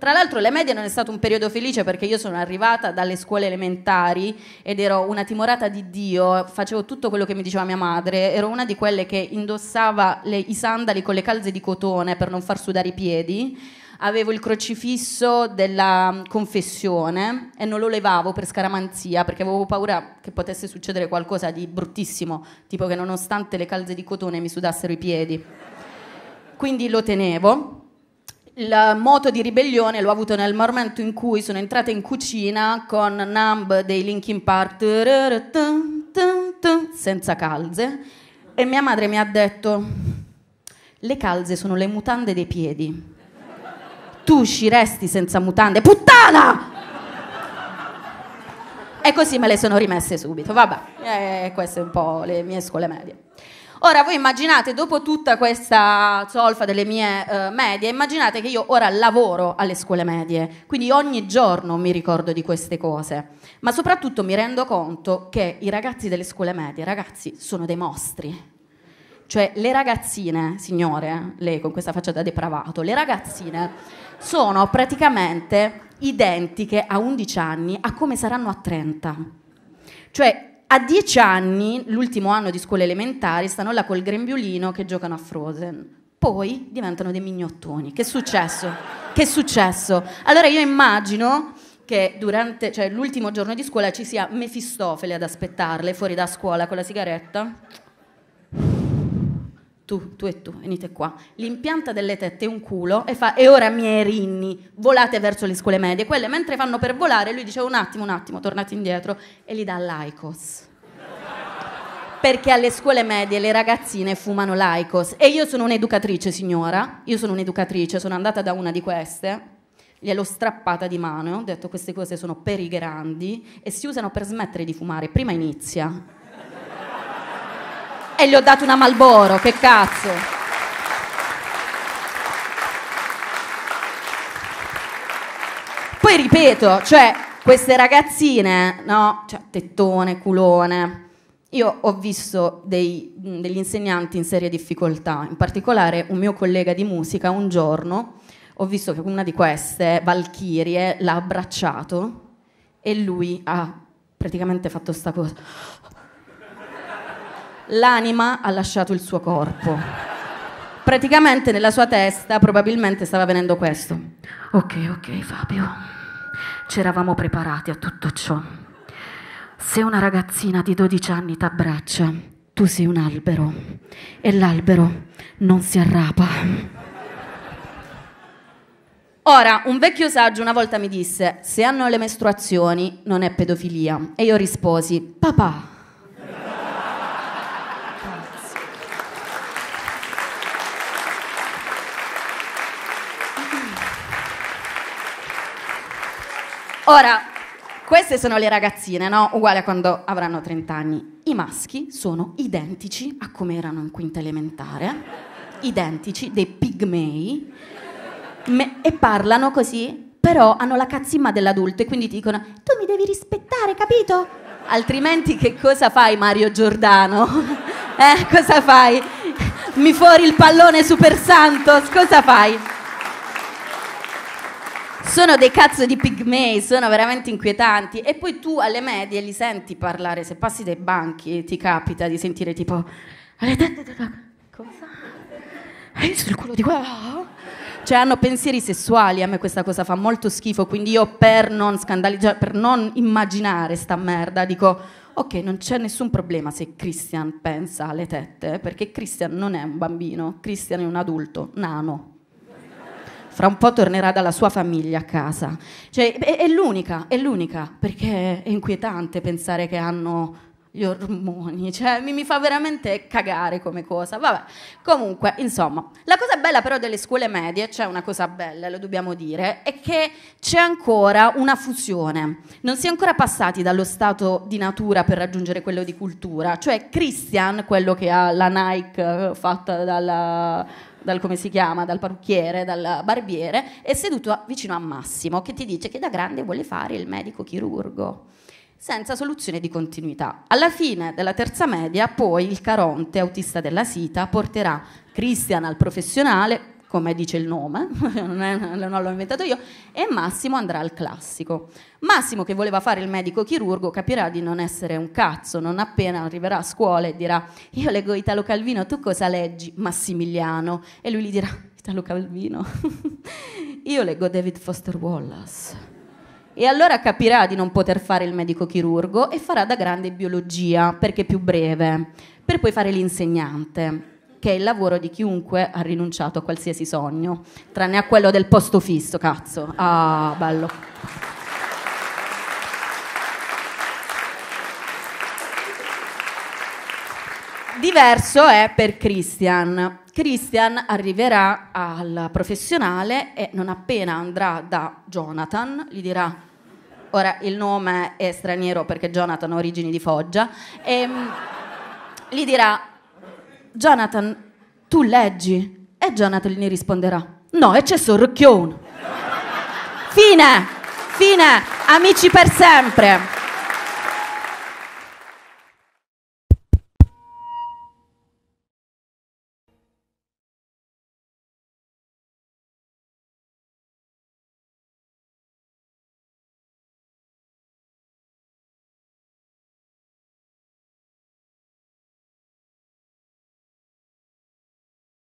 Tra l'altro le medie non è stato un periodo felice perché io sono arrivata dalle scuole elementari ed ero una timorata di Dio, facevo tutto quello che mi diceva mia madre, ero una di quelle che indossava le, i sandali con le calze di cotone per non far sudare i piedi, avevo il crocifisso della confessione e non lo levavo per scaramanzia perché avevo paura che potesse succedere qualcosa di bruttissimo, tipo che nonostante le calze di cotone mi sudassero i piedi. Quindi lo tenevo il moto di ribellione l'ho avuto nel momento in cui sono entrata in cucina con Numb dei Linkin Park senza calze e mia madre mi ha detto le calze sono le mutande dei piedi tu usciresti senza mutande puttana! E così me le sono rimesse subito vabbè. Eh, queste un po' le mie scuole medie. Ora voi immaginate, dopo tutta questa solfa delle mie uh, medie, immaginate che io ora lavoro alle scuole medie, quindi ogni giorno mi ricordo di queste cose, ma soprattutto mi rendo conto che i ragazzi delle scuole medie, ragazzi, sono dei mostri. Cioè le ragazzine, signore, lei con questa faccia da depravato, le ragazzine sono praticamente identiche a 11 anni a come saranno a 30. Cioè a dieci anni, l'ultimo anno di scuola elementari, stanno là col grembiulino che giocano a Frozen. Poi diventano dei mignottoni. Che è successo? Che è successo? Allora io immagino che durante cioè, l'ultimo giorno di scuola ci sia Mefistofele ad aspettarle fuori da scuola con la sigaretta. Tu, tu e tu, venite qua. L'impianta delle tette è un culo e fa, e ora miei rinni, volate verso le scuole medie. Quelle mentre fanno per volare, lui dice un attimo, un attimo, tornate indietro e gli dà l'Aicos. Perché alle scuole medie le ragazzine fumano l'Aicos. E io sono un'educatrice, signora, io sono un'educatrice, sono andata da una di queste, gliel'ho strappata di mano, ho detto queste cose sono per i grandi e si usano per smettere di fumare. Prima inizia e gli ho dato una Malboro, che cazzo. Poi ripeto, cioè, queste ragazzine, no? Cioè, tettone, culone. Io ho visto dei, degli insegnanti in serie difficoltà, in particolare un mio collega di musica un giorno ho visto che una di queste, Valchirie, l'ha abbracciato e lui ha praticamente fatto sta cosa l'anima ha lasciato il suo corpo. Praticamente nella sua testa probabilmente stava venendo questo. Ok, ok Fabio, ci eravamo preparati a tutto ciò. Se una ragazzina di 12 anni ti abbraccia, tu sei un albero e l'albero non si arrapa. Ora, un vecchio saggio una volta mi disse, se hanno le mestruazioni non è pedofilia. E io risposi, papà, Ora, queste sono le ragazzine, no? Uguali a quando avranno 30 anni. I maschi sono identici a come erano in quinta elementare, identici, dei pigmei, me- e parlano così, però hanno la cazzimma dell'adulto e quindi ti dicono tu mi devi rispettare, capito? Altrimenti che cosa fai Mario Giordano? eh, cosa fai? Mi fuori il pallone Super Santos, cosa fai? Sono dei cazzo di pigmei, sono veramente inquietanti. E poi tu alle medie li senti parlare, se passi dai banchi ti capita di sentire tipo... Cosa? Hai visto il culo di qua? Cioè hanno pensieri sessuali, a me questa cosa fa molto schifo, quindi io per non scandalizzare, per non immaginare sta merda, dico ok, non c'è nessun problema se Christian pensa alle tette, perché Christian non è un bambino, Christian è un adulto, nano fra un po' tornerà dalla sua famiglia a casa. Cioè, è, è l'unica, è l'unica, perché è inquietante pensare che hanno gli ormoni, cioè mi, mi, fa veramente cagare come cosa. Vabbè, comunque, insomma, la cosa bella però delle scuole medie, c'è una cosa bella, lo dobbiamo dire, è che c'è ancora una fusione. Non si è ancora passati dallo stato di natura per raggiungere quello di cultura. Cioè Christian, quello che ha la Nike fatta dalla dal come si chiama, dal parrucchiere, dal barbiere, è seduto vicino a Massimo che ti dice che da grande vuole fare il medico chirurgo. Senza soluzione di continuità. Alla fine della terza media, poi il Caronte, autista della Sita, porterà Christian al professionale, come dice il nome, non, è, non, l'ho inventato io, e Massimo andrà al classico. Massimo, che voleva fare il medico chirurgo, capirà di non essere un cazzo, non appena arriverà a scuola e dirà io leggo Italo Calvino, tu cosa leggi? Massimiliano. E lui gli dirà Italo Calvino, io leggo David Foster Wallace. E allora capirà di non poter fare il medico chirurgo e farà da grande biologia, perché più breve, per poi fare l'insegnante, che è il lavoro di chiunque ha rinunciato a qualsiasi sogno, tranne a quello del posto fisso, cazzo. Ah, bello. Diverso è per Christian. Christian arriverà al professionale e non appena andrà da Jonathan gli dirà, ora il nome è straniero perché Jonathan ha origini di Foggia, e um, gli dirà, Jonathan, tu leggi? E Jonathan gli risponderà, no, è cesso rocchione. Fine, fine, amici per sempre.